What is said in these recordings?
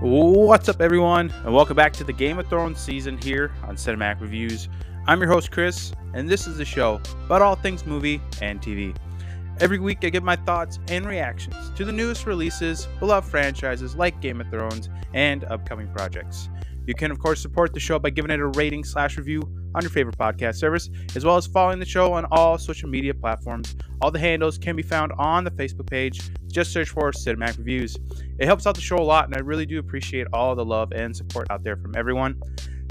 What's up, everyone, and welcome back to the Game of Thrones season here on Cinematic Reviews. I'm your host, Chris, and this is the show about all things movie and TV. Every week, I give my thoughts and reactions to the newest releases, beloved franchises like Game of Thrones, and upcoming projects. You can, of course, support the show by giving it a rating slash review on your favorite podcast service, as well as following the show on all social media platforms. All the handles can be found on the Facebook page. Just search for Cinematic Reviews. It helps out the show a lot, and I really do appreciate all the love and support out there from everyone.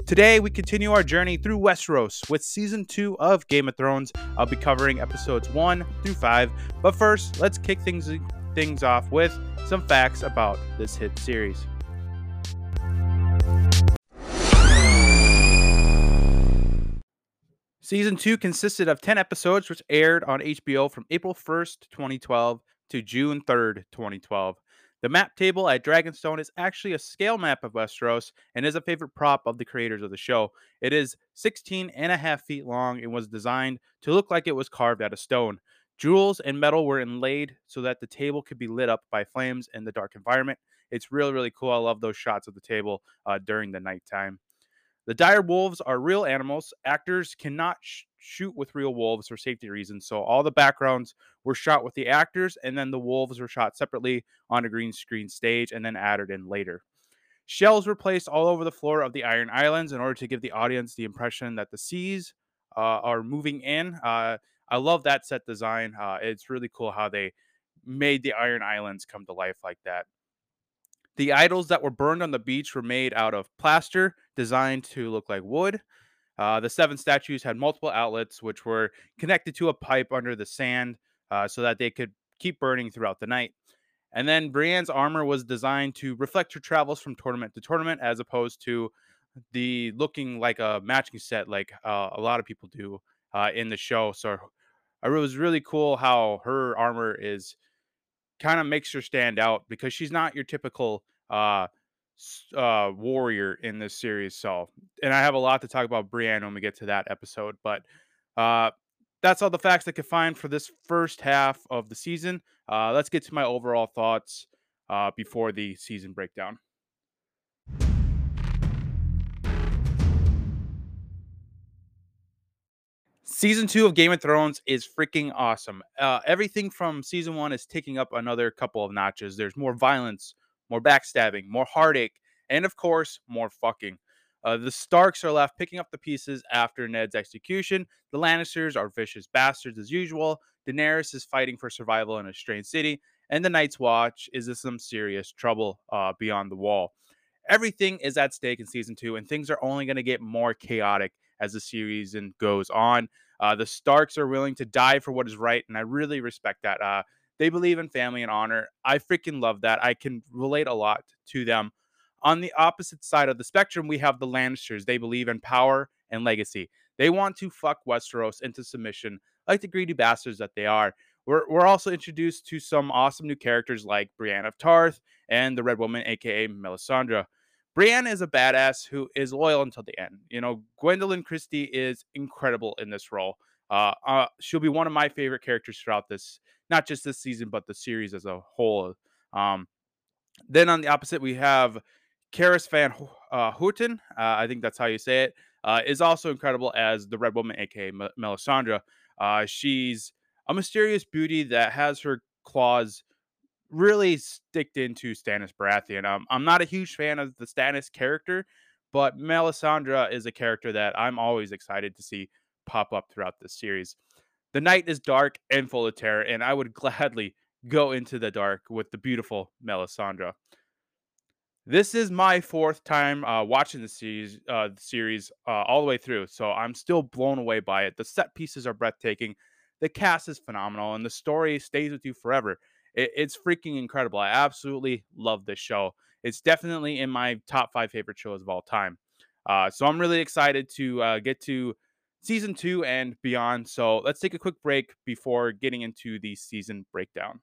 Today, we continue our journey through Westeros with season two of Game of Thrones. I'll be covering episodes one through five, but first, let's kick things things off with some facts about this hit series. Season 2 consisted of 10 episodes, which aired on HBO from April 1st, 2012 to June 3rd, 2012. The map table at Dragonstone is actually a scale map of Westeros and is a favorite prop of the creators of the show. It is 16 and a half feet long and was designed to look like it was carved out of stone. Jewels and metal were inlaid so that the table could be lit up by flames in the dark environment. It's really, really cool. I love those shots of the table uh, during the nighttime. The dire wolves are real animals. Actors cannot sh- shoot with real wolves for safety reasons. So all the backgrounds were shot with the actors, and then the wolves were shot separately on a green screen stage and then added in later. Shells were placed all over the floor of the Iron Islands in order to give the audience the impression that the seas uh, are moving in. Uh, I love that set design. Uh, it's really cool how they made the Iron Islands come to life like that. The idols that were burned on the beach were made out of plaster, designed to look like wood. Uh, the seven statues had multiple outlets, which were connected to a pipe under the sand uh, so that they could keep burning throughout the night. And then Brienne's armor was designed to reflect her travels from tournament to tournament, as opposed to the looking like a matching set, like uh, a lot of people do uh, in the show. So it was really cool how her armor is kind of makes her stand out because she's not your typical uh, uh, warrior in this series. So, and I have a lot to talk about Brienne when we get to that episode, but uh, that's all the facts I could find for this first half of the season. Uh, let's get to my overall thoughts uh, before the season breakdown. Season two of Game of Thrones is freaking awesome. Uh, everything from season one is taking up another couple of notches. There's more violence, more backstabbing, more heartache, and of course, more fucking. Uh, the Starks are left picking up the pieces after Ned's execution. The Lannisters are vicious bastards as usual. Daenerys is fighting for survival in a strange city, and the Night's Watch is in some serious trouble uh, beyond the wall. Everything is at stake in season two, and things are only going to get more chaotic as the season goes on. Uh, the Starks are willing to die for what is right, and I really respect that. Uh, they believe in family and honor. I freaking love that. I can relate a lot to them. On the opposite side of the spectrum, we have the Lannisters. They believe in power and legacy. They want to fuck Westeros into submission like the greedy bastards that they are. We're, we're also introduced to some awesome new characters like Brienne of Tarth and the Red Woman, aka Melisandre. Brienne is a badass who is loyal until the end. You know, Gwendoline Christie is incredible in this role. Uh, uh, she'll be one of my favorite characters throughout this, not just this season, but the series as a whole. Um, then on the opposite, we have Carice Van uh, Houten. Uh, I think that's how you say it. Uh, is also incredible as the Red Woman, aka M- Melisandre. Uh, she's a mysterious beauty that has her claws really sticked into Stannis Baratheon. Um, I'm not a huge fan of the Stannis character, but Melisandre is a character that I'm always excited to see pop up throughout this series. The night is dark and full of terror, and I would gladly go into the dark with the beautiful Melisandre. This is my fourth time uh, watching the series, uh, the series uh, all the way through, so I'm still blown away by it. The set pieces are breathtaking, the cast is phenomenal, and the story stays with you forever it, it's freaking incredible. I absolutely love this show. It's definitely in my top five favorite shows of all time. Uh, so I'm really excited to uh, get to season two and beyond. So let's take a quick break before getting into the season breakdown.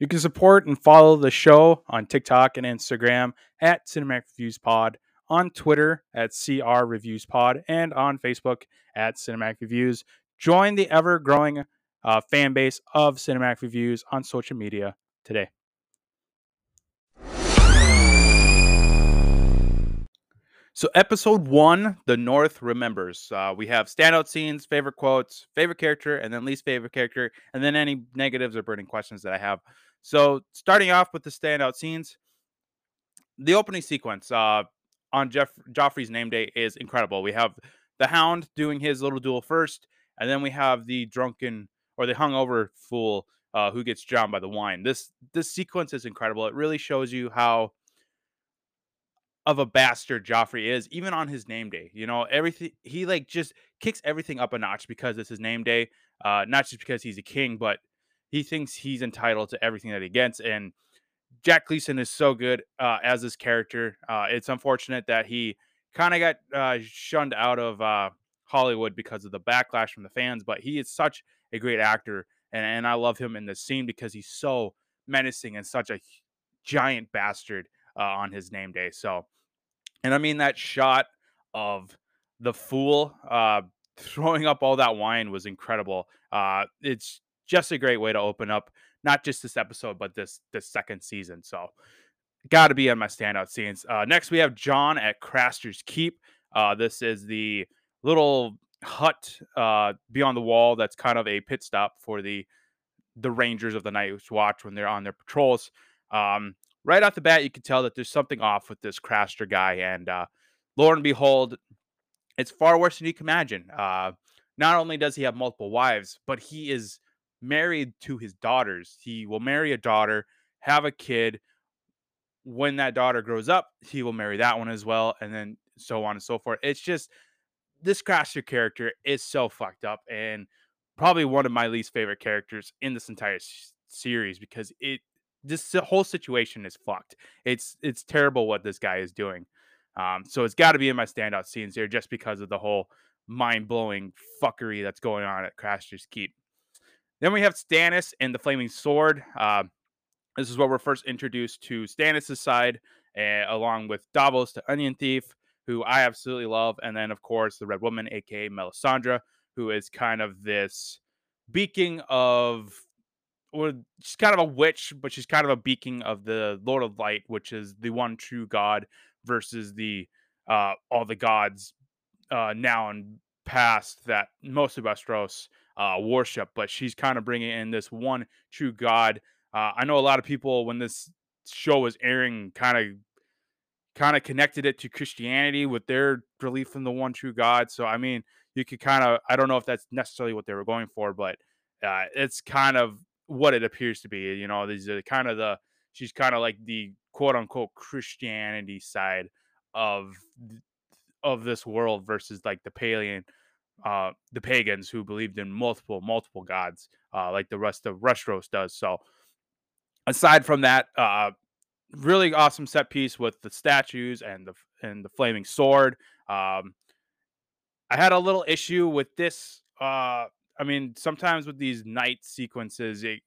You can support and follow the show on TikTok and Instagram at Cinematic Reviews Pod, on Twitter at CR Reviews Pod, and on Facebook at Cinematic Reviews. Join the ever growing uh, fan base of Cinematic Reviews on social media today. So, episode one, The North Remembers. Uh, we have standout scenes, favorite quotes, favorite character, and then least favorite character, and then any negatives or burning questions that I have. So, starting off with the standout scenes, the opening sequence uh, on Jeff Joffrey's name day is incredible. We have the Hound doing his little duel first, and then we have the drunken or the hungover fool uh, who gets drowned by the wine. This this sequence is incredible. It really shows you how of a bastard Joffrey is, even on his name day. You know, everything he like just kicks everything up a notch because it's his name day. Uh, not just because he's a king, but he thinks he's entitled to everything that he gets. And Jack Gleeson is so good uh, as this character. Uh, it's unfortunate that he kind of got uh, shunned out of uh, Hollywood because of the backlash from the fans, but he is such a great actor, and, and I love him in this scene because he's so menacing and such a giant bastard uh, on his name day. So and I mean, that shot of the fool uh, throwing up all that wine was incredible. Uh, it's just a great way to open up not just this episode, but this this second season. So, got to be on my standout scenes. Uh, next, we have Jon at Craster's Keep. Uh, this is the little hut uh, beyond the wall that's kind of a pit stop for the the Rangers of the Night's Watch when they're on their patrols. Um, right off the bat, you can tell that there's something off with this Craster guy. And uh, lo and behold, it's far worse than you can imagine. Uh, not only does he have multiple wives, but he is married to his daughters. He will marry a daughter, have a kid. When that daughter grows up, he will marry that one as well, and then so on and so forth. It's just this Craster character is so fucked up and probably one of my least favorite characters in this entire series because it this whole situation is fucked. It's it's terrible what this guy is doing. Um, so it's got to be in my standout scenes here just because of the whole mind blowing fuckery that's going on at Craster's Keep. Then we have Stannis and the Flaming Sword. Uh, this is where we're first introduced to Stannis' side, uh, along with Davos, the Onion Thief, who I absolutely love, and then of course the Red Woman, aka Melisandre, who is kind of this beacon of or she's kind of a witch, but she's kind of a beacon of the Lord of Light, which is the one true God versus the uh, all the gods uh, now and past that most of Westeros uh, worship. But she's kind of bringing in this one true God. Uh, I know a lot of people when this show was airing, kind of kind of connected it to Christianity with their belief in the one true God. So I mean, you could kind of I don't know if that's necessarily what they were going for, but uh, it's kind of what it appears to be. You know, these are kind of the she's kind of like the quote unquote Christianity side of of this world versus like the Palian uh the pagans who believed in multiple multiple gods uh like the rest of Westeros does. So aside from that, uh really awesome set piece with the statues and the and the flaming sword. Um I had a little issue with this uh I mean, sometimes with these night sequences, it,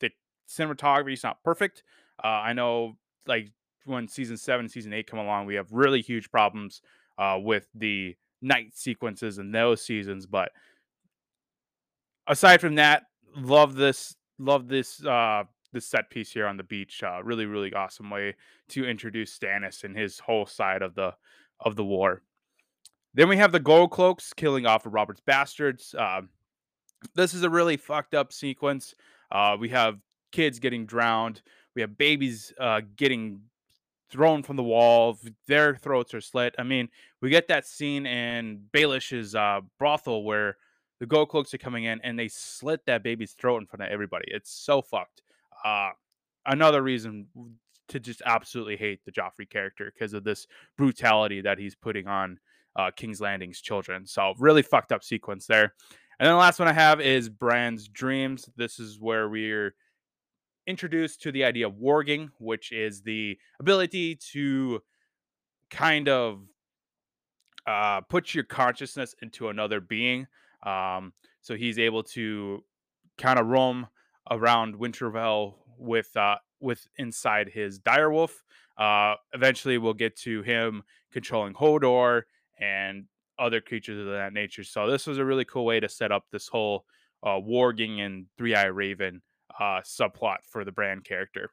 the cinematography is not perfect. Uh, I know, like when season seven, season eight come along, we have really huge problems uh, with the night sequences in those seasons. But aside from that, love this, love this, uh, this set piece here on the beach. Uh, really, really awesome way to introduce Stannis and his whole side of the of the war. Then we have the gold cloaks killing off of Robert's bastards. Uh, this is a really fucked up sequence. Uh, we have kids getting drowned. We have babies uh, getting thrown from the wall. Their throats are slit. I mean, we get that scene in Baelish's uh, brothel where the Gold Cloaks are coming in and they slit that baby's throat in front of everybody. It's so fucked. Uh, another reason to just absolutely hate the Joffrey character because of this brutality that he's putting on uh, King's Landing's children. So really fucked up sequence there. And then the last one I have is Bran's Dreams. This is where we're introduced to the idea of warging, which is the ability to kind of uh, put your consciousness into another being. Um, so he's able to kind of roam around Winterfell with uh, with inside his direwolf. Uh, eventually, we'll get to him controlling Hodor and other creatures of that nature. So this was a really cool way to set up this whole uh, warging and Three Eye Raven uh, subplot for the Bran character.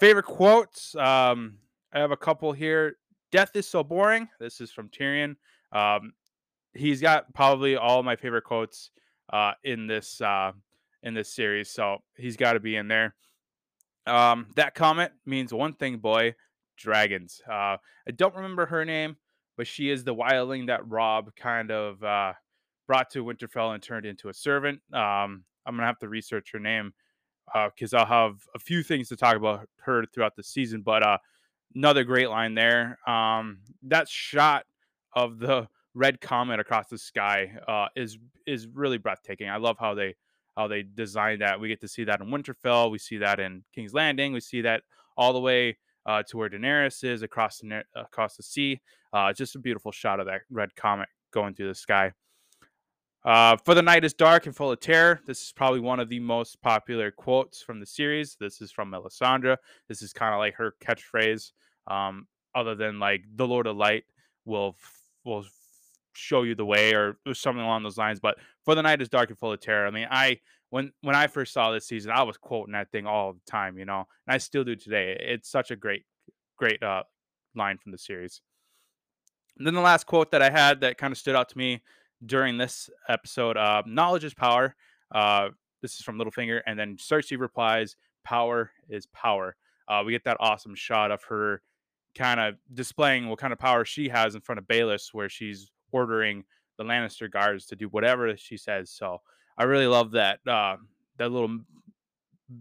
Favorite quotes. Um, I have a couple here. Death is so boring. This is from Tyrion. Um, he's got probably all my favorite quotes uh, in this uh, in this series, so he's got to be in there. Um, that comment means one thing, boy. Dragons. Uh, I don't remember her name, but she is the wildling that Robb kind of uh, brought to Winterfell and turned into a servant. Um, I'm gonna have to research her name uh, because uh, I'll have a few things to talk about her throughout the season. But uh, another great line there. Um, that shot of the red comet across the sky uh, is is really breathtaking. I love how they how they designed that. We get to see that in Winterfell. We see that in King's Landing. We see that all the way uh, to where Daenerys is across the across the sea. Uh, just a beautiful shot of that red comet going through the sky. Uh, for the night is dark and full of terror. This is probably one of the most popular quotes from the series. This is from Melisandre. This is kind of like her catchphrase. Um, other than like the Lord of Light will will show you the way or, or something along those lines. But for the night is dark and full of terror. I mean, I when when I first saw this season, I was quoting that thing all the time, you know, and I still do today. It's such a great, great uh, line from the series. And then the last quote that I had that kind of stood out to me during this episode, uh, knowledge is power. Uh, this is from Littlefinger, and then Cersei replies, "Power is power." Uh, we get that awesome shot of her kind of displaying what kind of power she has in front of Baelish, where she's ordering the Lannister guards to do whatever she says. So I really love that uh, that little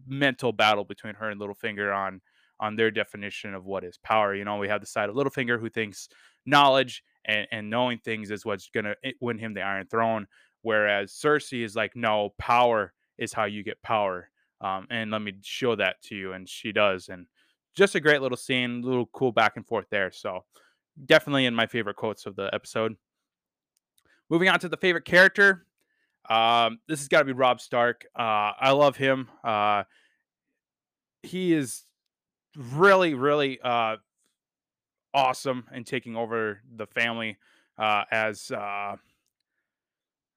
mental battle between her and Littlefinger on on their definition of what is power. You know, we have the side of Littlefinger who thinks knowledge and, and knowing things is what's gonna eh, win him the Iron Throne, whereas Cersei is like, no, power is how you get power. Um, and let me show that to you, and she does, and just a great little scene, little cool back and forth there. So definitely in my favorite quotes of the episode. Moving on to the favorite character. Um, this has got to be Robb Stark. Uh, I love him. Uh, he is really, really uh, awesome in taking over the family uh, as uh,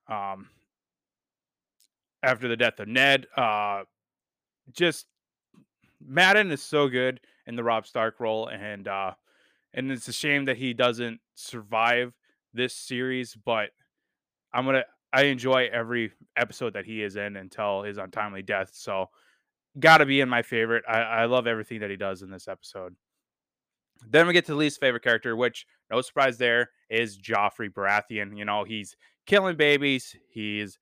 um, after the death of Ned. Uh, just Madden is so good in the Robb Stark role, and uh, and it's a shame that he doesn't survive this series. But I'm gonna I enjoy every episode that he is in until his untimely death. So got to be in my favorite. I, I love everything that he does in this episode. Then we get to the least favorite character, which no surprise there is Joffrey Baratheon. You know, he's killing babies. He's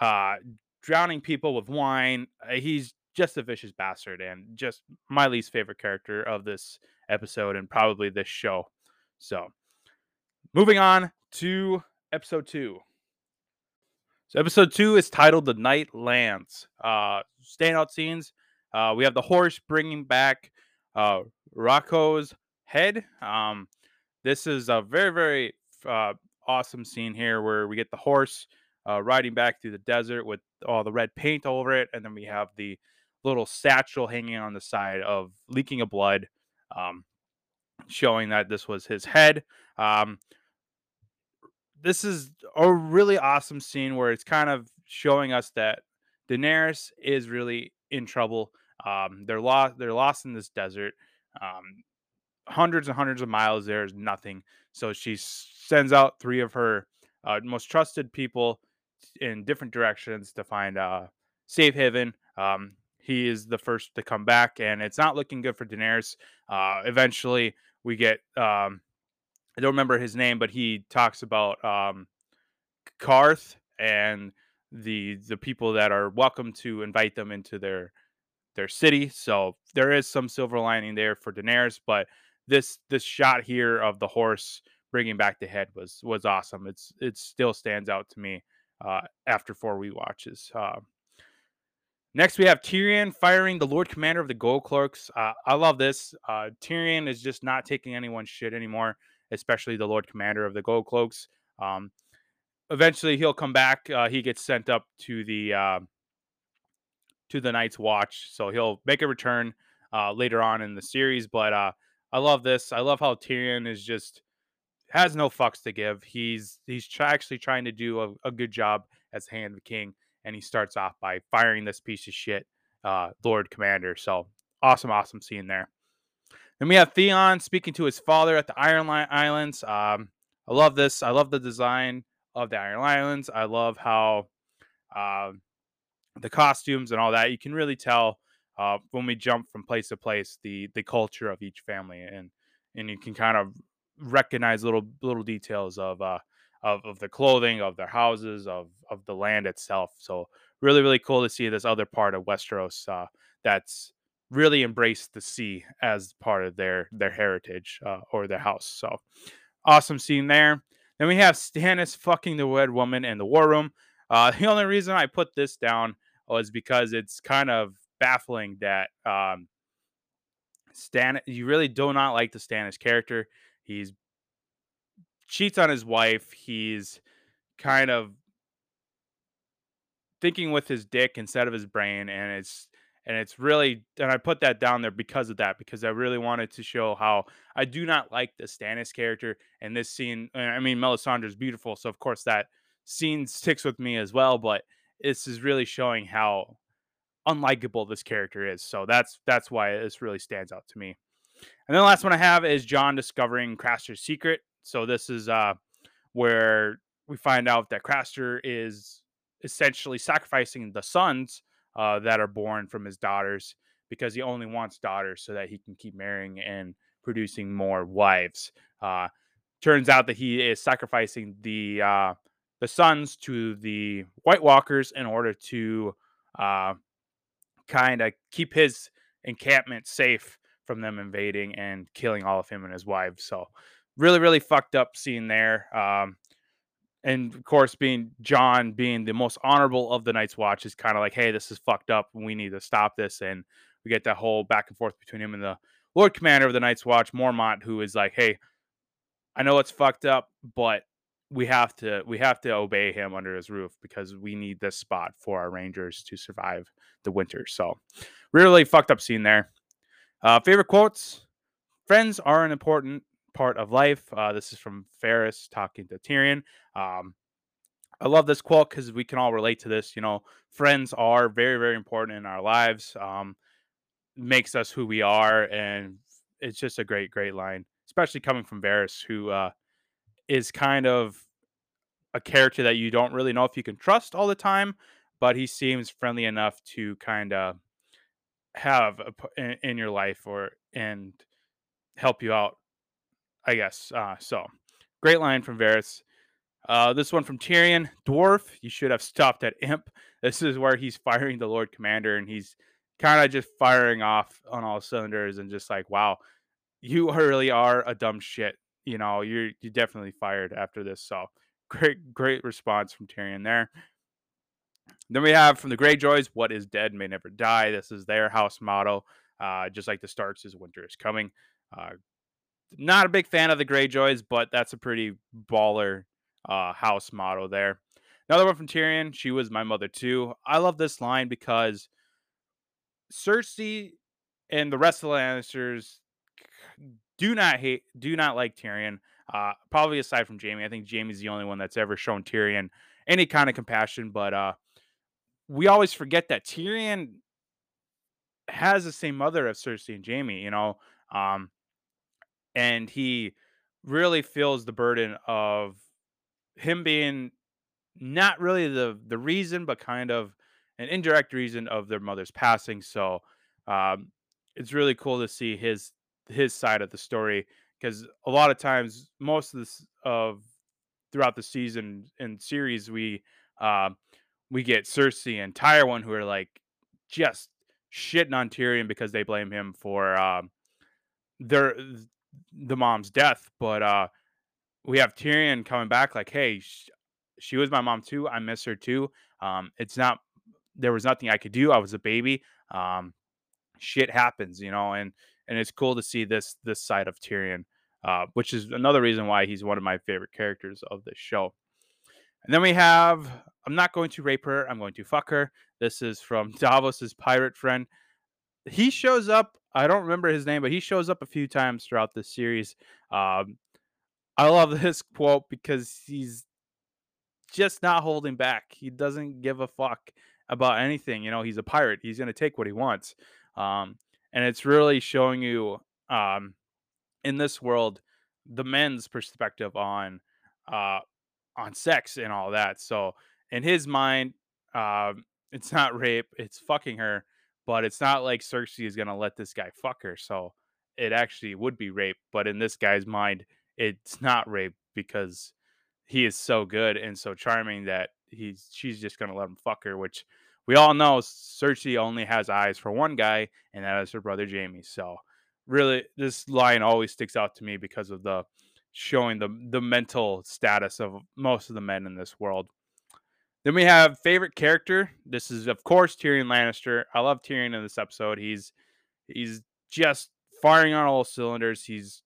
uh, drowning people with wine. Uh, he's just a vicious bastard and just my least favorite character of this episode and probably this show. So, moving on to episode two. So episode two is titled "The Night Lands." Uh, standout scenes. Uh, we have the horse bringing back uh, Rakharo's head. Um, this is a very very uh, awesome scene here where we get the horse uh, riding back through the desert with all the red paint over it, and then we have the little satchel hanging on the side of leaking of blood, um, showing that this was his head. Um, this is a really awesome scene where it's kind of showing us that Daenerys is really in trouble. Um, they're lost. They're lost in this desert. Um, hundreds and hundreds of miles. There's nothing. So she sends out three of her uh, most trusted people in different directions to find uh, safe haven. Um, he is the first to come back, and it's not looking good for Daenerys. Uh, eventually, we get um, I don't remember his name, but he talks about um, Qarth and the the people that are welcome to invite them into their their city. So there is some silver lining there for Daenerys, but this this shot here of the horse bringing back the head was was awesome. It's it still stands out to me uh, after four rewatches. Uh, next, we have Tyrion firing the Lord Commander of the Gold Cloaks. Uh, I love this. Uh, Tyrion is just not taking anyone's shit anymore especially the Lord Commander of the Gold Cloaks. Um, eventually, he'll come back. Uh, he gets sent up to the uh, to the Night's Watch, so he'll make a return uh, later on in the series. But uh, I love this. I love how Tyrion is just has no fucks to give. He's he's actually trying to do a, a good job as hand of the king, and he starts off by firing this piece of shit uh, Lord Commander. So awesome, awesome scene there. Then we have Theon speaking to his father at the Iron Islands. Um, I love this. I love the design of the Iron Islands. I love how uh, the costumes and all that. You can really tell uh, when we jump from place to place the the culture of each family, and and you can kind of recognize little little details of uh, of of the clothing, of their houses, of of the land itself. So really, really cool to see this other part of Westeros uh, that's really embrace the sea as part of their their heritage uh, or their house. So awesome scene there. Then we have Stannis fucking the Red Woman in the War Room. Uh, the only reason I put this down was because it's kind of baffling that um. You really do not like the Stannis character. He's cheats on his wife. He's kind of thinking with his dick instead of his brain, and it's and it's really and I put that down there because of that because I really wanted to show how I do not like the Stannis character and this scene. I mean, Melisandre is beautiful, so of course that scene sticks with me as well. But this is really showing how unlikable this character is. So that's that's why this really stands out to me. And then the last one I have is Jon discovering Craster's secret. So this is uh where we find out that Craster is essentially sacrificing the sons uh, that are born from his daughters because he only wants daughters so that he can keep marrying and producing more wives. Uh, turns out that he is sacrificing the uh, the sons to the White Walkers in order to uh, kind of keep his encampment safe from them invading and killing all of him and his wives. So really, really fucked up scene there. Um, and of course, being Jon being the most honorable of the Night's Watch is kind of like, hey, this is fucked up. We need to stop this. And we get that whole back and forth between him and the Lord Commander of the Night's Watch, Mormont, who is like, hey, I know it's fucked up, but we have to we have to obey him under his roof because we need this spot for our Rangers to survive the winter. So, really fucked up scene there. Uh, favorite quotes: Friends are an important part of life. Uh, this is from Varys talking to Tyrion. Um, I love this quote because we can all relate to this. You know, friends are very, very important in our lives. Um, makes us who we are, and it's just a great, great line, especially coming from Varys, who uh, is kind of a character that you don't really know if you can trust all the time, but he seems friendly enough to kind of have a, in, in your life or and help you out I guess. Uh, so, great line from Varys. Uh, this one from Tyrion. Dwarf, you should have stopped at Imp. This is where he's firing the Lord Commander, and he's kind of just firing off on all cylinders, and just like, wow, you really are a dumb shit. You know, you're you definitely fired after this. So, great, great response from Tyrion there. Then we have from the Greyjoys, "What is dead may never die." This is their house motto. Uh, just like the Starks, is winter is coming. Uh, not a big fan of the Greyjoys, but that's a pretty baller uh, house motto there. Another one from Tyrion. She was my mother too. I love this line because Cersei and the rest of the Lannisters do not hate, do not like Tyrion. Uh, probably aside from Jaime, I think Jaime's the only one that's ever shown Tyrion any kind of compassion. But uh, we always forget that Tyrion has the same mother as Cersei and Jaime. You know, um, and he really feels the burden of him being not really the the reason, but kind of an indirect reason of their mother's passing. So um, it's really cool to see his his side of the story because a lot of times, most of this of throughout the season and series, we uh, we get Cersei and Tywin who are like just shitting on Tyrion because they blame him for um, their the mom's death, but uh, we have Tyrion coming back like, hey, sh- she was my mom too. I miss her too. Um, it's not there was nothing I could do. I was a baby. Um, shit happens, you know, and and it's cool to see this this side of Tyrion, uh, which is another reason why he's one of my favorite characters of this show. And then we have I'm not going to rape her. I'm going to fuck her. This is from Davos's pirate friend. He shows up I don't remember his name, but he shows up a few times throughout this series. Um, I love this quote because he's just not holding back. He doesn't give a fuck about anything. You know, he's a pirate. He's gonna take what he wants. Um, and it's really showing you um, in this world the men's perspective on uh, on sex and all that. So in his mind, um, it's not rape, it's fucking her, but it's not like Cersei is gonna let this guy fuck her. So it actually would be rape, but in this guy's mind, it's not rape because he is so good and so charming that he's she's just gonna let him fuck her, which we all know Cersei only has eyes for one guy, and that is her brother Jaime. So really this line always sticks out to me because of the showing the the mental status of most of the men in this world. Then we have favorite character. This is of course Tyrion Lannister. I love Tyrion in this episode. He's he's just firing on all cylinders. He's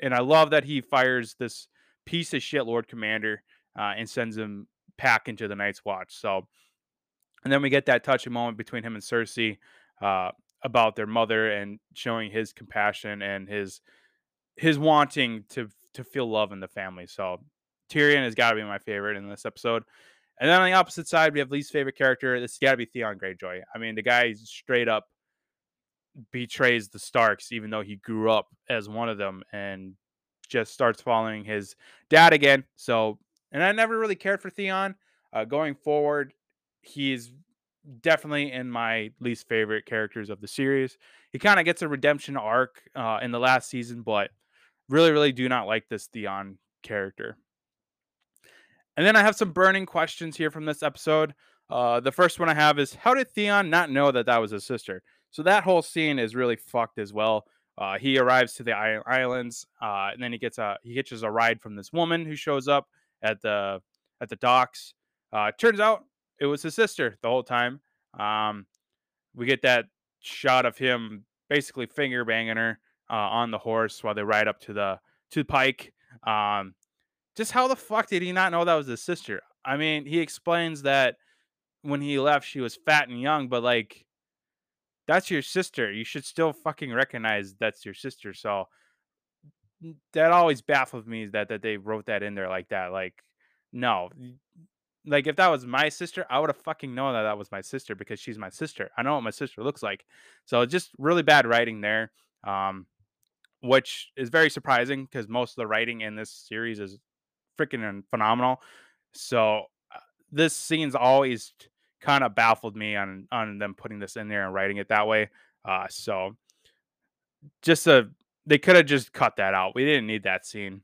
and I love that he fires this piece of shit Lord Commander uh, and sends him pack into the Night's Watch. So, and then we get that touching moment between him and Cersei uh, about their mother and showing his compassion and his his wanting to to feel love in the family. So Tyrion has got to be my favorite in this episode. And then on the opposite side, we have least favorite character. This got to be Theon Greyjoy. I mean, the guy straight up betrays the Starks, even though he grew up as one of them, and just starts following his dad again. So, and I never really cared for Theon. Uh, going forward, he's definitely in my least favorite characters of the series. He kind of gets a redemption arc uh, in the last season, but really, really do not like this Theon character. And then I have some burning questions here from this episode. Uh, the first one I have is How did Theon not know that that was his sister? So that whole scene is really fucked as well. Uh, he arrives to the islands, uh, and then he gets a he hitches a ride from this woman who shows up at the at the docks. Uh, turns out it was his sister the whole time. Um, we get that shot of him basically finger banging her uh, on the horse while they ride up to the to the pike. Um, just how the fuck did he not know that was his sister? I mean, he explains that when he left, she was fat and young, but like, that's your sister. You should still fucking recognize that's your sister. So that always baffles me that that they wrote that in there like that. Like, no, like if that was my sister, I would have fucking known that that was my sister because she's my sister. I know what my sister looks like. So just really bad writing there. Um, which is very surprising because most of the writing in this series is freaking phenomenal. So uh, this scene's always kind of baffled me on on them putting this in there and writing it that way. Uh, so just a they could have just cut that out. We didn't need that scene.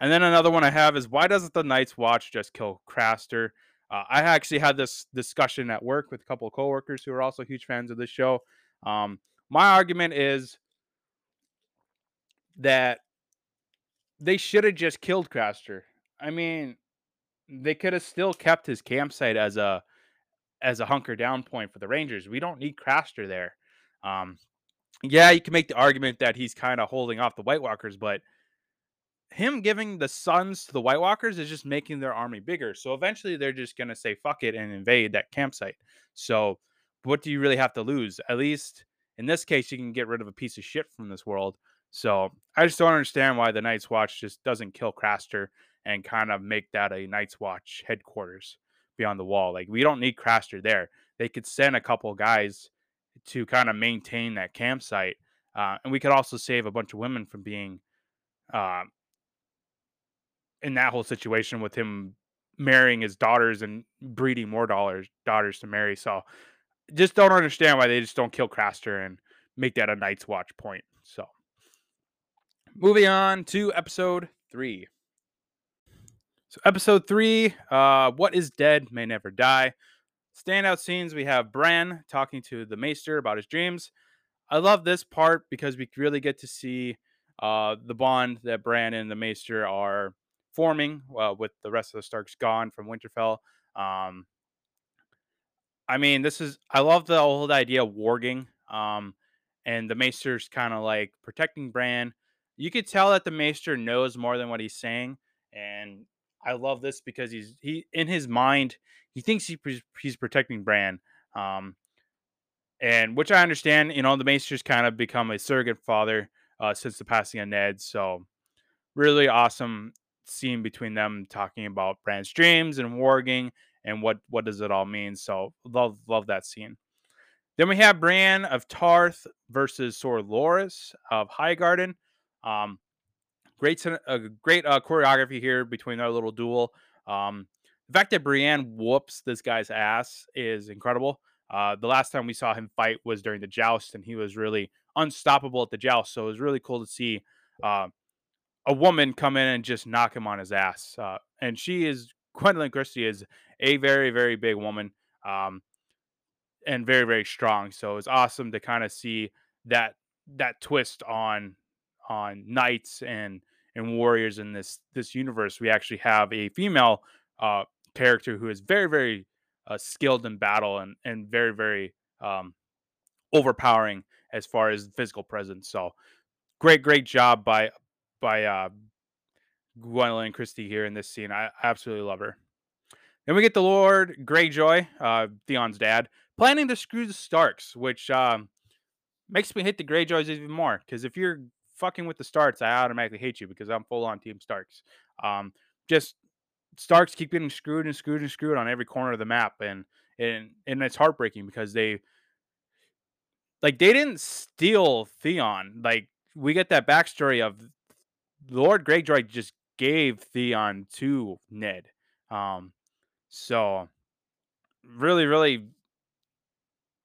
And then another one I have is why doesn't the Night's Watch just kill Craster? Uh, I actually had this discussion at work with a couple of coworkers who are also huge fans of this show. Um, my argument is that they should have just killed Craster. I mean, they could have still kept his campsite as a as a hunker down point for the Rangers. We don't need Craster there. Um, yeah, you can make the argument that he's kind of holding off the White Walkers, but him giving the sons to the White Walkers is just making their army bigger. So eventually they're just going to say fuck it and invade that campsite. So what do you really have to lose? At least in this case, you can get rid of a piece of shit from this world. So I just don't understand why the Night's Watch just doesn't kill Craster and kind of make that a Night's Watch headquarters beyond the wall. Like we don't need Craster there. They could send a couple guys to kind of maintain that campsite, uh, and we could also save a bunch of women from being uh, in that whole situation with him marrying his daughters and breeding more daughters daughters to marry. So just don't understand why they just don't kill Craster and make that a Night's Watch point. So moving on to episode three. So episode three, uh, what is dead may never die. Standout scenes we have Bran talking to the Maester about his dreams. I love this part because we really get to see uh, the bond that Bran and the Maester are forming uh, with the rest of the Starks gone from Winterfell. Um, I mean, this is I love the old idea of warging. Um, and the Maester's kind of like protecting Bran. You could tell that the Maester knows more than what he's saying, and I love this because he's he in his mind he thinks he he's protecting Bran, um, and which I understand. You know, the Maester's kind of become a surrogate father uh, since the passing of Ned, so really awesome scene between them talking about Bran's dreams and warging and what what does it all mean. So love love that scene. Then we have Bran of Tarth versus Sir Loras of Highgarden. Um, great, uh, great uh, choreography here between their little duel. Um, the fact that Brienne whoops this guy's ass is incredible. Uh, the last time we saw him fight was during the joust, and he was really unstoppable at the joust. So it was really cool to see uh, a woman come in and just knock him on his ass. Uh, and she is Gwendoline Christie is a very very big woman. Um, and very very strong. So it's awesome to kind of see that that twist on on knights and and warriors in this this universe. We actually have a female uh, character who is very very uh, skilled in battle and and very very um, overpowering as far as physical presence. So great great job by by uh, Gwendoline Christie here in this scene. I absolutely love her. Then we get the Lord Greyjoy, uh, Theon's dad, planning to screw the Starks, which um, makes me hate the Greyjoys even more. Because if you're fucking with the Starks, I automatically hate you because I'm full on Team Starks. Um, just Starks keep getting screwed and screwed and screwed on every corner of the map, and and and it's heartbreaking because they like they didn't steal Theon. Like we get that backstory of Lord Greyjoy just gave Theon to Ned. Um, so really, really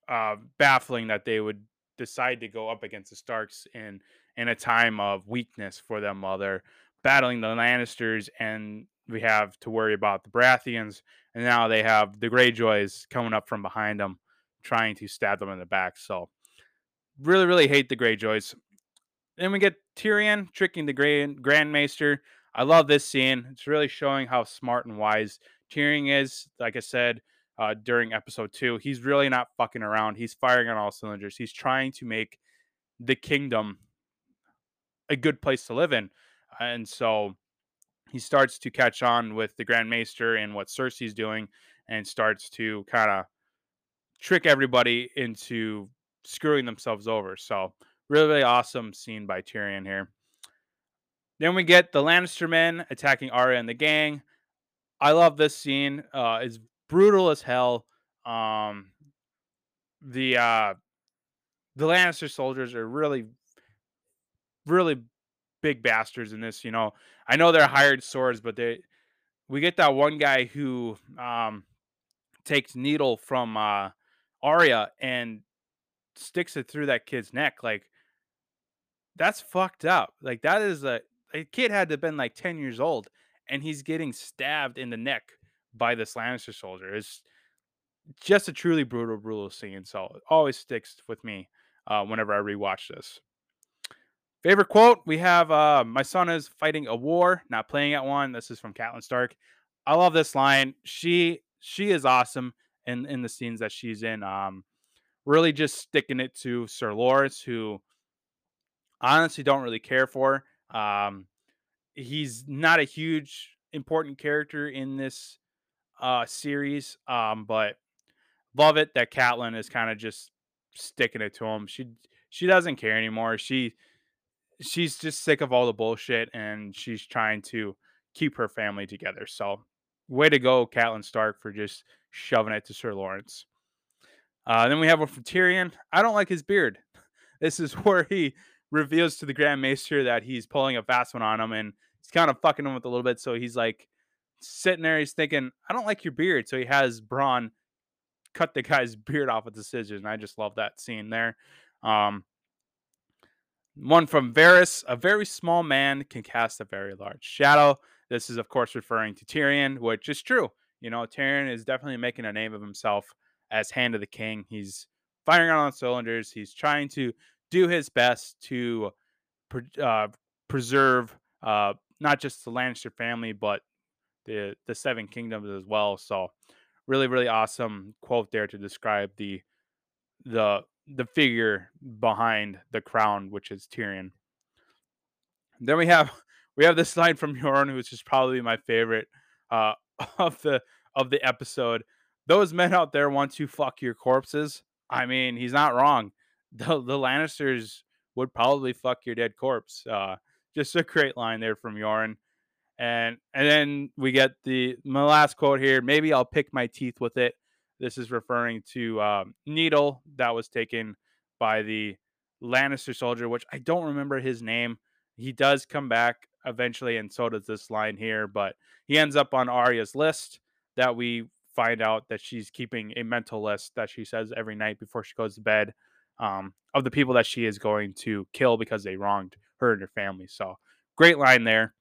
uh, baffling that they would decide to go up against the Starks in in a time of weakness for them while they're battling the Lannisters, and we have to worry about the Baratheons, and now they have the Greyjoys coming up from behind them, trying to stab them in the back. So, really, really hate the Greyjoys. Then we get Tyrion tricking the Grand Grand Maester. I love this scene. It's really showing how smart and wise Tyrion is. Like I said, uh, during episode two. He's really not fucking around. He's firing on all cylinders. He's trying to make the kingdom a good place to live in. And so he starts to catch on with the Grand Maester and what Cersei's doing and starts to kind of trick everybody into screwing themselves over. So, really, really awesome scene by Tyrion here. Then we get the Lannister men attacking Arya and the gang. I love this scene. Uh, it's brutal as hell. Um, the uh, the Lannister soldiers are really, really big bastards in this. You know, I know they're hired swords, but they we get that one guy who um takes needle from uh Arya and sticks it through that kid's neck. Like that's fucked up. Like that is a a kid had to have been like 10 years old and he's getting stabbed in the neck by this Lannister soldier. It's just a truly brutal, brutal scene. So it always sticks with me uh, whenever I rewatch this. Favorite quote we have uh, My son is fighting a war, not playing at one. This is from Catelyn Stark. I love this line. She she is awesome in, in the scenes that she's in. Um, really just sticking it to Sir Loras, who honestly don't really care for. Um, he's not a huge important character in this uh, series. Um, but love it that Catelyn is kind of just sticking it to him. She she doesn't care anymore. She she's just sick of all the bullshit and she's trying to keep her family together. So way to go, Catelyn Stark, for just shoving it to Sir Loras. Uh, then we have one from Tyrion. I don't like his beard. This is where he reveals to the Grand Maester that he's pulling a fast one on him and he's kind of fucking him with a little bit. So he's like, sitting there, he's thinking, I don't like your beard. So he has Bronn cut the guy's beard off with the scissors. And I just love that scene there. Um, one from Varys, a very small man can cast a very large shadow. This is, of course, referring to Tyrion, which is true. You know, Tyrion is definitely making a name of himself as Hand of the King. He's firing on cylinders. He's trying to do his best to uh, preserve uh, not just the Lannister family, but the the Seven Kingdoms as well. So really, really awesome quote there to describe the the the figure behind the crown, which is Tyrion. Then we have we have this line from Euron, which is probably my favorite uh, of the of the episode. Those men out there want to fuck your corpses. I mean, he's not wrong. The the Lannisters would probably fuck your dead corpse. Uh, just a great line there from Euron. And and then we get the my last quote here. Maybe I'll pick my teeth with it. This is referring to um, Needle that was taken by the Lannister soldier, which I don't remember his name. He does come back eventually, and so does this line here. But he ends up on Arya's list that we find out that she's keeping a mental list that she says every night before she goes to bed um, of the people that she is going to kill because they wronged her and her family. So great line there.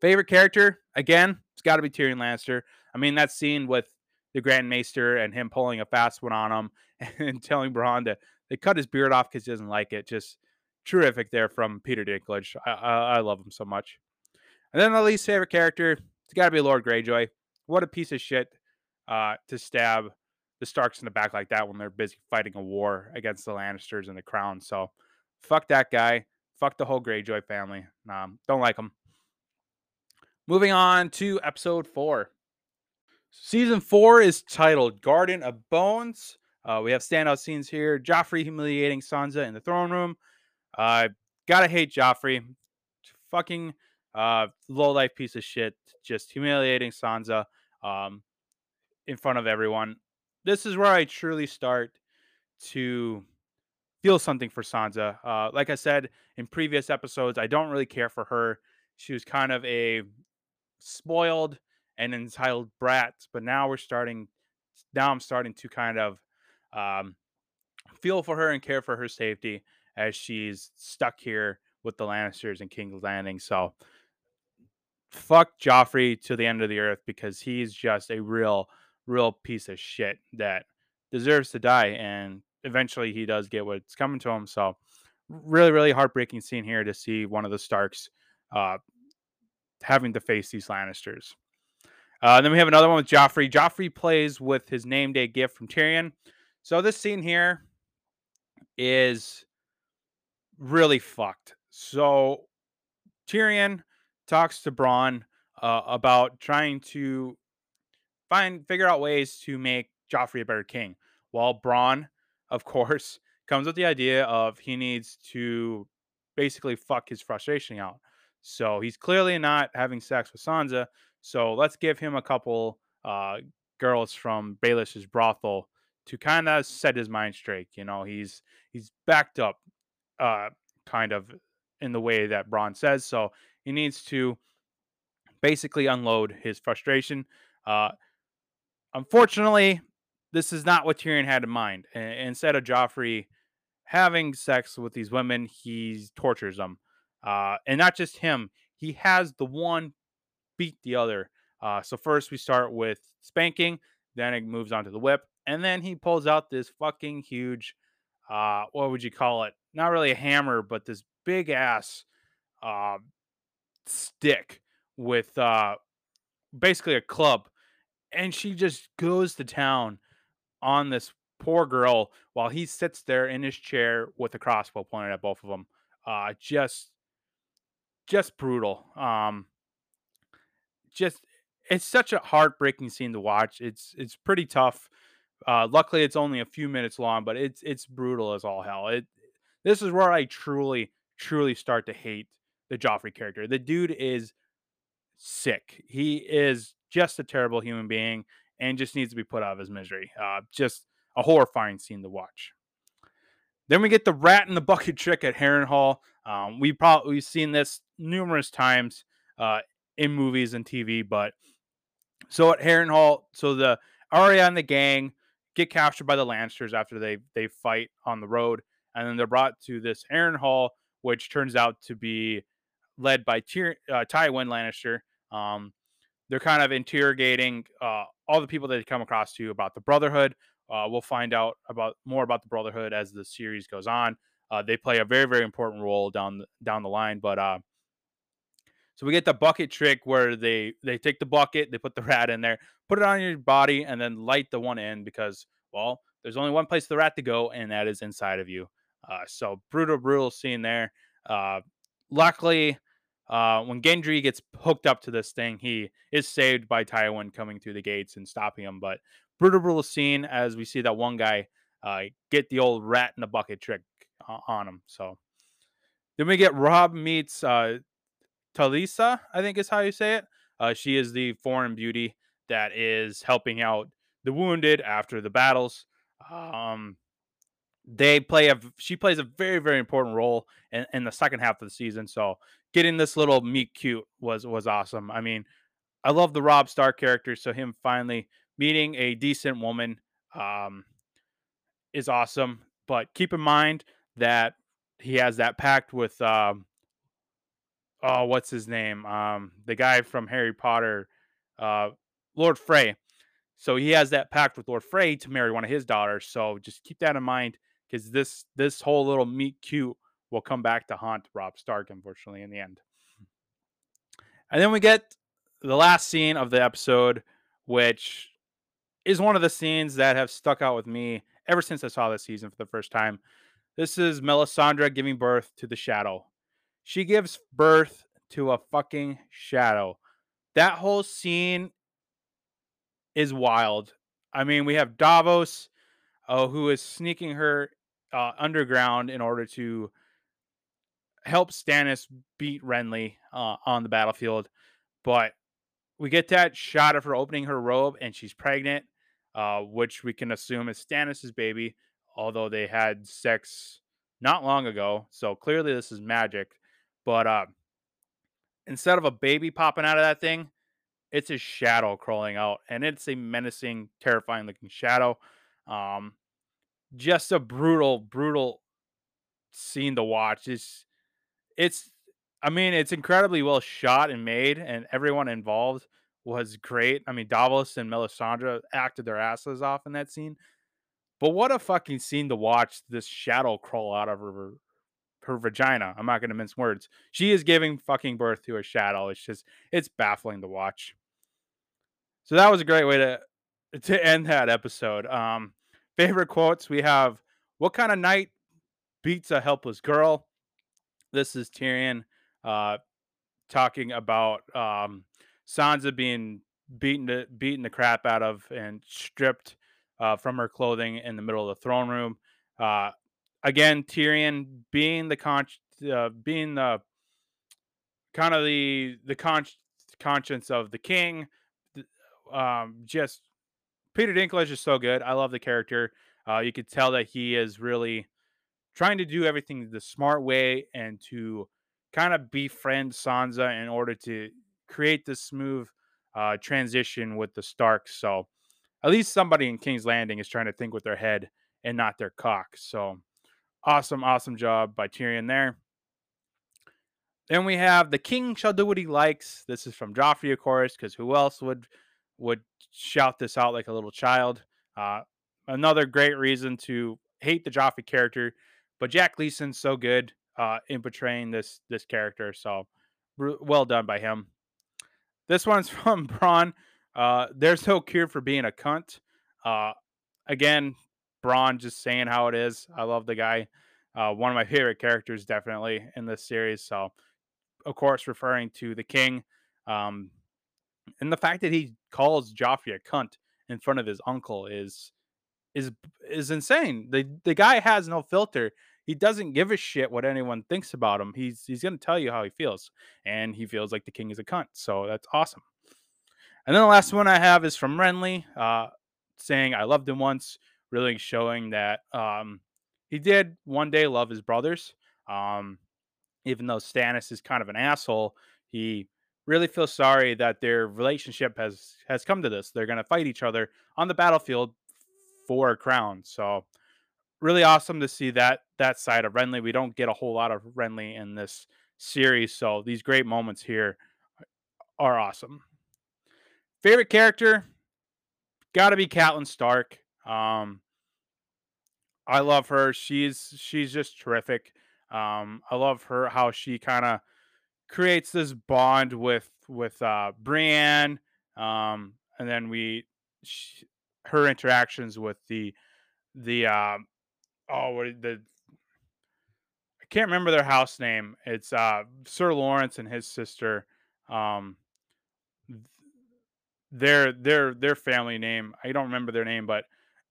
Favorite character again, it's got to be Tyrion Lannister. I mean that scene with the Grand Maester and him pulling a fast one on him and telling Bronn to they cut his beard off because he doesn't like it. Just terrific there from Peter Dinklage. I, I, I love him so much. And then the least favorite character, it's got to be Lord Greyjoy. What a piece of shit uh, to stab the Starks in the back like that when they're busy fighting a war against the Lannisters and the Crown. So fuck that guy. Fuck the whole Greyjoy family. Um, don't like him. Moving on to episode four. Season four is titled Garden of Bones. Uh, we have standout scenes here. Joffrey humiliating Sansa in the throne room. Uh, gotta hate Joffrey. Fucking uh, low life piece of shit. Just humiliating Sansa um, in front of everyone. This is where I truly start to feel something for Sansa. Uh, like I said in previous episodes, I don't really care for her. She was kind of a spoiled and entitled brats but now we're starting. Now I'm starting to kind of um, feel for her and care for her safety as she's stuck here with the Lannisters and King's Landing. So fuck Joffrey to the end of the earth because he's just a real, real piece of shit that deserves to die. And eventually he does get what's coming to him. So really, really heartbreaking scene here to see one of the Starks uh, having to face these Lannisters. Uh, then we have another one with Joffrey. Joffrey plays with his name day gift from Tyrion. So this scene here is really fucked. So Tyrion talks to Bronn uh, about trying to find figure out ways to make Joffrey a better king. While Bronn, of course, comes with the idea of he needs to basically fuck his frustration out. So he's clearly not having sex with Sansa. So let's give him a couple uh, girls from Baelish's brothel to kind of set his mind straight. You know, he's he's backed up, uh, kind of in the way that Bronn says. So he needs to basically unload his frustration. Uh, unfortunately, this is not what Tyrion had in mind. instead of Joffrey having sex with these women, he tortures them. Uh, and not just him, he has the one beat the other. Uh, so first we start with spanking, then it moves on to the whip, and then he pulls out this fucking huge, uh, what would you call it? Not really a hammer, but this big ass uh, stick with uh, basically a club, and she just goes to town on this poor girl while he sits there in his chair with a crossbow pointed at both of them. Uh, just, just brutal. Um, just it's such a heartbreaking scene to watch. It's it's pretty tough. Uh, luckily, it's only a few minutes long, but it's it's brutal as all hell. It this is where I truly truly start to hate the Joffrey character. The dude is sick. He is just a terrible human being and just needs to be put out of his misery. Uh, just a horrifying scene to watch. Then we get the rat in the bucket trick at Harrenhal. Um, we probably we've seen this numerous times uh, in movies and TV, but so at Harrenhal, so the Arya and the gang get captured by the Lannisters after they they fight on the road, and then they're brought to this Harrenhal, which turns out to be led by Tyr- uh, Tywin Lannister. Um, they're kind of interrogating uh, all the people that they come across to about the Brotherhood. Uh, we'll find out about more about the Brotherhood as the series goes on. Uh, they play a very very important role down the, down the line, but uh, so we get the bucket trick where they they take the bucket, they put the rat in there, put it on your body, and then light the one end because well, there's only one place the rat to go, and that is inside of you. Uh, so brutal, brutal scene there. Uh, luckily, uh, when Gendry gets hooked up to this thing, he is saved by Tywin coming through the gates and stopping him. But brutal, brutal scene as we see that one guy uh, get the old rat in the bucket trick on him. So then we get Robb meets uh, Talisa, I think is how you say it. Uh, she is the foreign beauty that is helping out the wounded after the battles. Um, they play a she plays a very very important role in, in the second half of the season. So getting this little meet cute was was awesome. I mean, I love the Robb Stark character, so him finally meeting a decent woman um, is awesome. But keep in mind that he has that pact with um, oh, what's his name? Um, the guy from Harry Potter, uh, Lord Frey. So he has that pact with Lord Frey to marry one of his daughters. So just keep that in mind because this this whole little meet cute will come back to haunt Robb Stark, unfortunately, in the end. And then we get the last scene of the episode, which is one of the scenes that have stuck out with me ever since I saw this season for the first time. This is Melisandre giving birth to the Shadow. She gives birth to a fucking shadow. That whole scene is wild. I mean, we have Davos, uh, who is sneaking her uh, underground in order to help Stannis beat Renly uh, on the battlefield. But we get that shot of her opening her robe and she's pregnant, uh, which we can assume is Stannis's baby, although they had sex not long ago. So clearly this is magic. But uh, instead of a baby popping out of that thing, it's a shadow crawling out, and it's a menacing, terrifying looking shadow. Um, just a brutal, brutal scene to watch. It's, it's, I mean, it's incredibly well shot and made, and everyone involved was great. I mean, Davos and Melisandre acted their asses off in that scene. But what a fucking scene to watch this shadow crawl out of her her vagina. I'm not going to mince words. She is giving fucking birth to a shadow. It's just it's baffling to watch. So that was a great way to to end that episode. Um, favorite quotes we have: "What kind of knight beats a helpless girl?" This is Tyrion uh, talking about um, Sansa being beaten to, beaten the crap out of and stripped uh, from her clothing in the middle of the throne room. Uh, again, Tyrion being the con- uh, being the kind of the the con- conscience of the king, um, just Peter Dinklage is so good. I love the character. Uh, you could tell that he is really trying to do everything the smart way and to kind of befriend Sansa in order to create this smooth uh, transition with the Starks. So at least somebody in King's Landing is trying to think with their head and not their cock. So awesome, awesome job by Tyrion there. Then we have the king shall do what he likes. This is from Joffrey, of course, because who else would would shout this out like a little child. Uh, another great reason to hate the Joffrey character, but Jack Gleeson's so good uh, in portraying this this character. So well done by him. This one's from Bronn. Uh, there's no cure for being a cunt. Uh, again, Bronn just saying how it is. I love the guy. Uh, one of my favorite characters, definitely in this series. So, of course, referring to the king. Um, and the fact that he calls Joffrey a cunt in front of his uncle is is is insane. The the guy has no filter. He doesn't give a shit what anyone thinks about him. He's he's gonna tell you how he feels, and he feels like the king is a cunt. So that's awesome. And then the last one I have is from Renly, uh, saying I loved him once, really showing that um, he did one day love his brothers. Um, even though Stannis is kind of an asshole, he really feels sorry that their relationship has has come to this. They're going to fight each other on the battlefield for a crown. So really awesome to see that that side of Renly. We don't get a whole lot of Renly in this series, so these great moments here are awesome. Favorite character got to be Catelyn Stark. Um, I love her. She's she's just terrific. Um, I love her how she kind of creates this bond with with uh, Brienne, um, and then we she, her interactions with the the um, oh what the I can't remember their house name. It's uh, Sir Loras and his sister. Um, their their their family name. I don't remember their name, but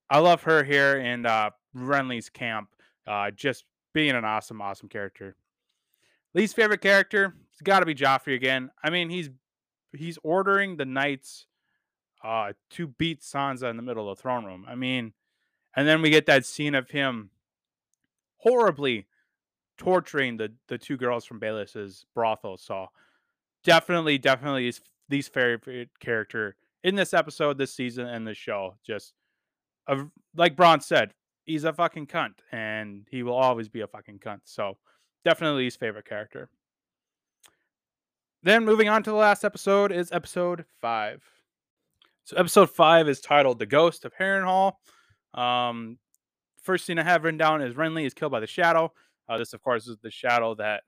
I love her here in uh, Renly's camp. Uh, just being an awesome, awesome character. Least favorite character, it's got to be Joffrey again. I mean, he's he's ordering the knights uh, to beat Sansa in the middle of the throne room. I mean, and then we get that scene of him horribly torturing the the two girls from Baelish's brothel. So definitely, definitely his least favorite character in this episode, this season, and this show. Just a, like Bronn said, he's a fucking cunt, and he will always be a fucking cunt. So definitely his favorite character. Then moving on to the last episode is episode five. So episode five is titled "The Ghost of Harrenhal." Um, first scene I have written down is Renly is killed by the Shadow. Uh, this, of course, is the shadow that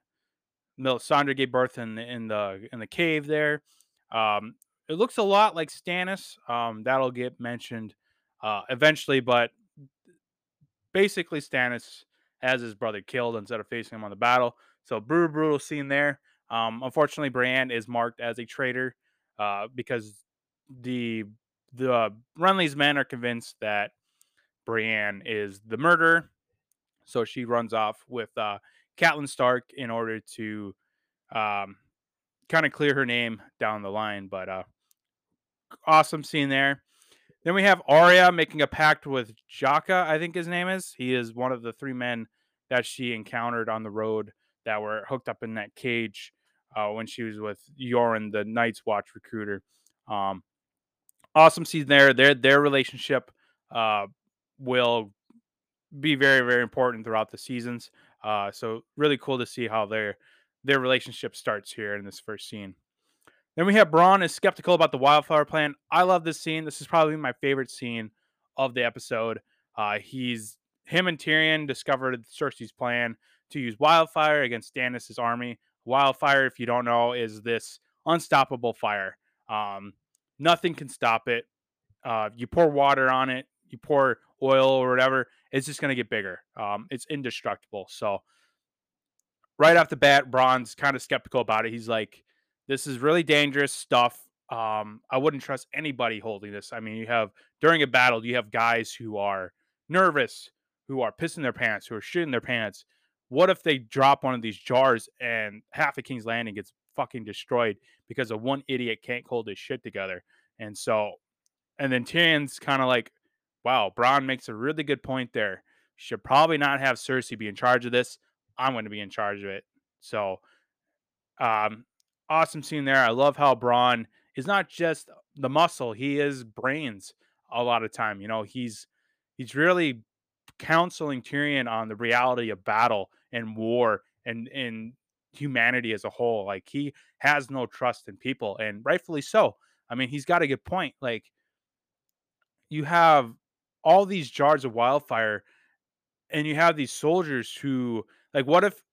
Melisandre gave birth in the in the in the cave there. Um, it looks a lot like Stannis. Um, that'll get mentioned uh, eventually, but basically Stannis has his brother killed instead of facing him on the battle. So brutal, brutal scene there. Um, unfortunately, Brienne is marked as a traitor uh, because the the uh, Renly's men are convinced that Brienne is the murderer. So she runs off with uh, Catelyn Stark in order to um, kind of clear her name down the line. But uh, awesome scene there. Then we have Arya making a pact with Jaqen, I think his name is. He is one of the three men that she encountered on the road that were hooked up in that cage uh, when she was with Yoren, the Night's Watch recruiter. Um, awesome scene there. Their their relationship uh, will be very very important throughout the seasons. Uh, so really cool to see how their their relationship starts here in this first scene. Then we have Bronn is skeptical about the wildfire plan. I love this scene. This is probably my favorite scene of the episode. Uh, he's him and Tyrion discovered Cersei's plan to use wildfire against Stannis' army. Wildfire, if you don't know, is this unstoppable fire. Um, nothing can stop it. Uh, you pour water on it, you pour oil or whatever, it's just going to get bigger. Um, it's indestructible. So, right off the bat, Bronn's kind of skeptical about it. He's like, this is really dangerous stuff. Um, I wouldn't trust anybody holding this. I mean, you have during a battle, you have guys who are nervous, who are pissing their pants, who are shitting their pants. What if they drop one of these jars and half of King's Landing gets fucking destroyed because of one idiot can't hold his shit together? And so, and then Tyrion's kind of like, wow, Bronn makes a really good point there. Should probably not have Cersei be in charge of this. I'm going to be in charge of it. So, um, awesome scene there. I love how Bronn is not just the muscle; he is brains a lot of time. You know, he's he's really counseling Tyrion on the reality of battle and war and and humanity as a whole. Like he has no trust in people, and rightfully so. I mean, he's got a good point. Like you have all these jars of wildfire and you have these soldiers who like what if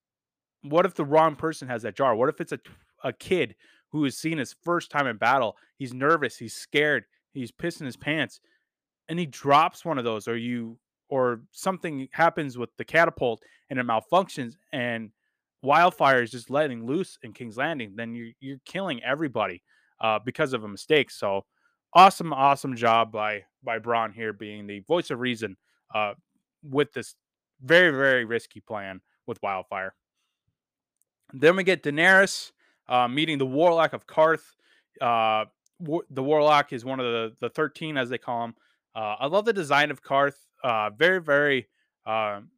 what if the wrong person has that jar what if it's a a kid who is seen his first time in battle he's nervous he's scared he's pissing his pants and he drops one of those or you or something happens with the catapult and it malfunctions and wildfire is just letting loose in king's landing then you're, you're killing everybody uh, because of a mistake so awesome, awesome job by by Bronn here being the voice of reason uh, with this very, very risky plan with Wildfire. Then we get Daenerys uh, meeting the Warlock of Qarth. Uh, the Warlock is one of the the thirteen, as they call him. Uh, I love the design of Qarth. Uh, very, very um,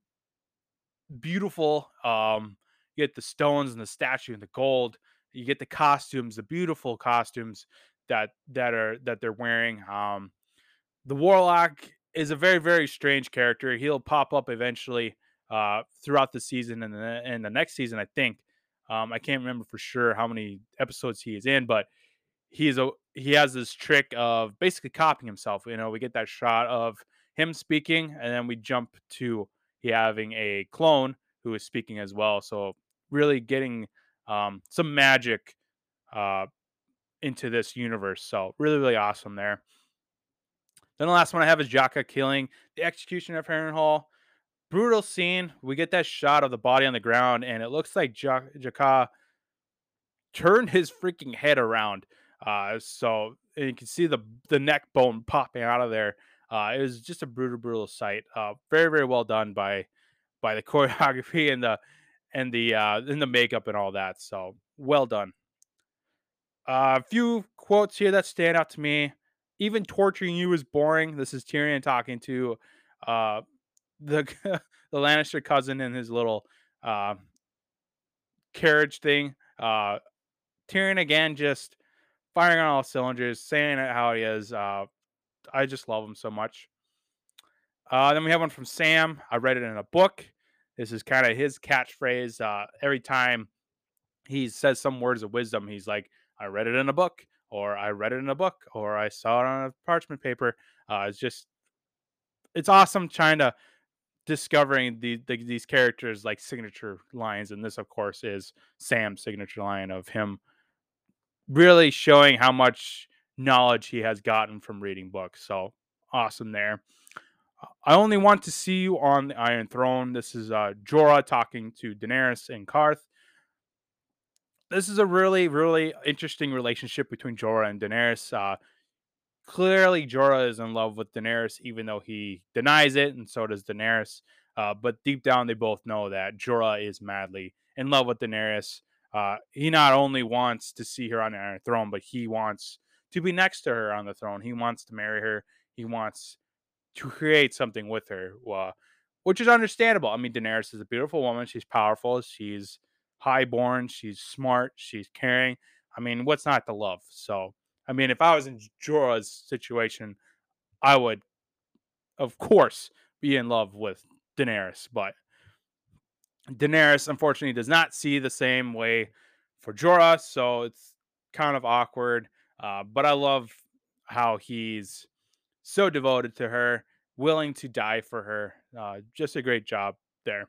beautiful. Um, you get the stones and the statue and the gold. You get the costumes, the beautiful costumes that that are that they're wearing. Um, the Warlock is a very very strange character. He'll pop up eventually uh, throughout the season and the and the next season. I think um, I can't remember for sure how many episodes he is in, but he is a he has this trick of basically copying himself. You know, we get that shot of him speaking, and then we jump to he having a clone who is speaking as well. So really getting um, some magic uh, into this universe. So really, really awesome there. Then the last one I have is Jaqen killing the execution of Harrenhal. Brutal scene. We get that shot of the body on the ground, and it looks like Jaqen turned his freaking head around. Uh, so you can see the the neck bone popping out of there. Uh, it was just a brutal, brutal sight. Uh, very, very well done by by the choreography and the and the uh and the makeup and all that. So well done. A uh, few quotes here that stand out to me. Even torturing you is boring. This is Tyrion talking to uh the the Lannister cousin and his little uh carriage thing. Uh Tyrion again just firing on all cylinders, saying it how he is. Uh I just love him so much. Uh, then we have one from Sam. I read it in a book. This is kind of his catchphrase. Uh, every time he says some words of wisdom, he's like, I read it in a book, or I read it in a book, or I saw it on a parchment paper. Uh, it's just, it's awesome trying to discovering the, the, these characters like signature lines. And this, of course, is Sam's signature line of him really showing how much knowledge he has gotten from reading books. So awesome there. I only want to see you on the Iron Throne. This is uh, Jorah talking to Daenerys and Qarth This is a really, really interesting relationship between Jorah and Daenerys. Uh, clearly, Jorah is in love with Daenerys, even though he denies it, and so does Daenerys. Uh, but deep down, they both know that Jorah is madly in love with Daenerys. Uh, he not only wants to see her on the Iron Throne, but he wants to be next to her on the throne. He wants to marry her. He wants to create something with her, uh, which is understandable. I mean, Daenerys is a beautiful woman. She's powerful. She's highborn. She's smart. She's caring. I mean, what's not to love? So, I mean, if I was in Jorah's situation, I would, of course, be in love with Daenerys. But Daenerys, unfortunately, does not see the same way for Jorah. So it's kind of awkward. Uh, but I love how he's so devoted to her, willing to die for her. Uh, just a great job there. And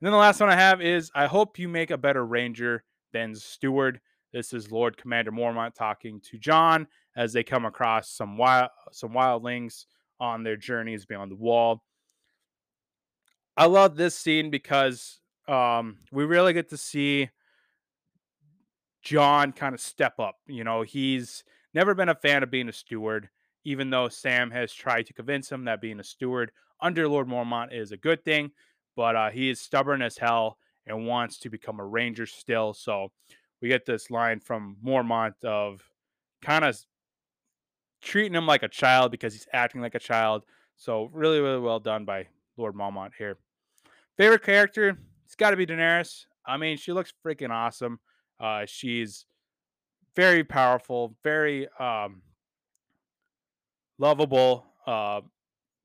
then the last one I have is I hope you make a better ranger than steward. This is Lord Commander Mormont talking to Jon as they come across some wild some wildlings on their journeys beyond the wall. I love this scene because um, we really get to see Jon kind of step up. You know, he's never been a fan of being a steward even though Sam has tried to convince him that being a steward under Lord Mormont is a good thing, but uh, he is stubborn as hell and wants to become a ranger still. So we get this line from Mormont of kind of treating him like a child because he's acting like a child. So really, really well done by Lord Mormont here. Favorite character? It's got to be Daenerys. I mean, she looks freaking awesome. Uh, she's very powerful, very um, lovable, uh,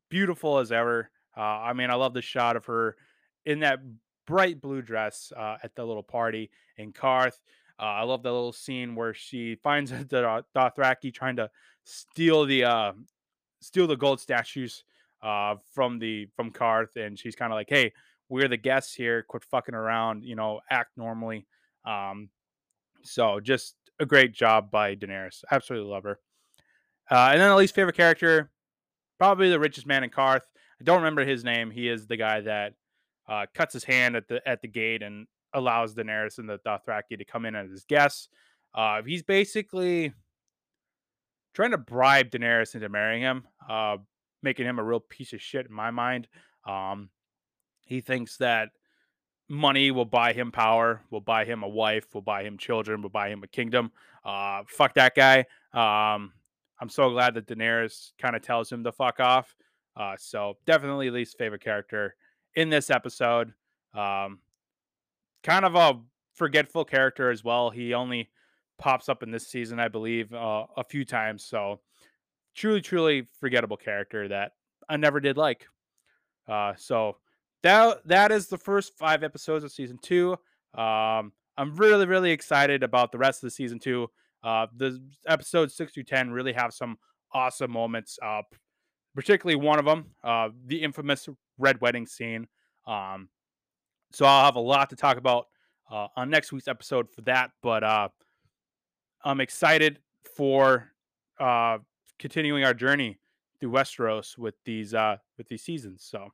beautiful as ever. Uh, I mean, I love the shot of her in that bright blue dress uh, at the little party in Qarth. Uh, I love the little scene where she finds the Dothraki trying to steal the uh, steal the gold statues uh, from the from Qarth, and she's kind of like, "Hey, we're the guests here. Quit fucking around. You know, act normally." Um, so just a great job by Daenerys. Absolutely love her. Uh, and then the least favorite character, probably the richest man in Qarth. I don't remember his name. He is the guy that uh, cuts his hand at the at the gate and allows Daenerys and the Dothraki to come in as his guests. Uh, he's basically trying to bribe Daenerys into marrying him, uh, making him a real piece of shit in my mind. Um, he thinks that money will buy him power, will buy him a wife, will buy him children, will buy him a kingdom. Uh, fuck that guy. Um, I'm so glad that Daenerys kind of tells him to fuck off. Uh, so definitely least favorite character in this episode. Um, kind of a forgetful character as well. He only pops up in this season, I believe, uh, a few times. So truly, truly forgettable character that I never did like. Uh, so that that is the first five episodes of season two. Um, I'm really, really excited about the rest of the season two. Uh, the episodes six through ten really have some awesome moments. Uh, particularly one of them, uh, the infamous red wedding scene. Um, so I'll have a lot to talk about uh, on next week's episode for that. But uh, I'm excited for uh, continuing our journey through Westeros with these uh, with these seasons. So.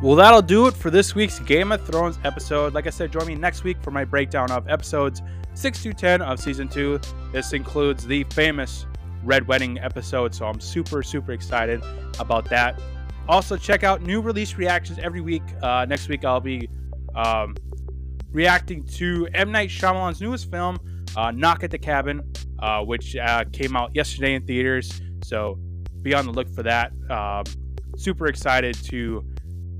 Well, that'll do it for this week's Game of Thrones episode. Like I said, join me next week for my breakdown of episodes 6 to 10 of season 2. This includes the famous Red Wedding episode. So I'm super, super excited about that. Also, check out new release reactions every week. Uh, next week, I'll be um, reacting to M. Night Shyamalan's newest film, uh, Knock at the Cabin, uh, which uh, came out yesterday in theaters. So be on the look for that. Um, super excited to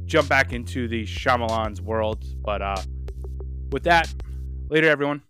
jump back into the Shyamalan's world. But uh, with that, later, everyone.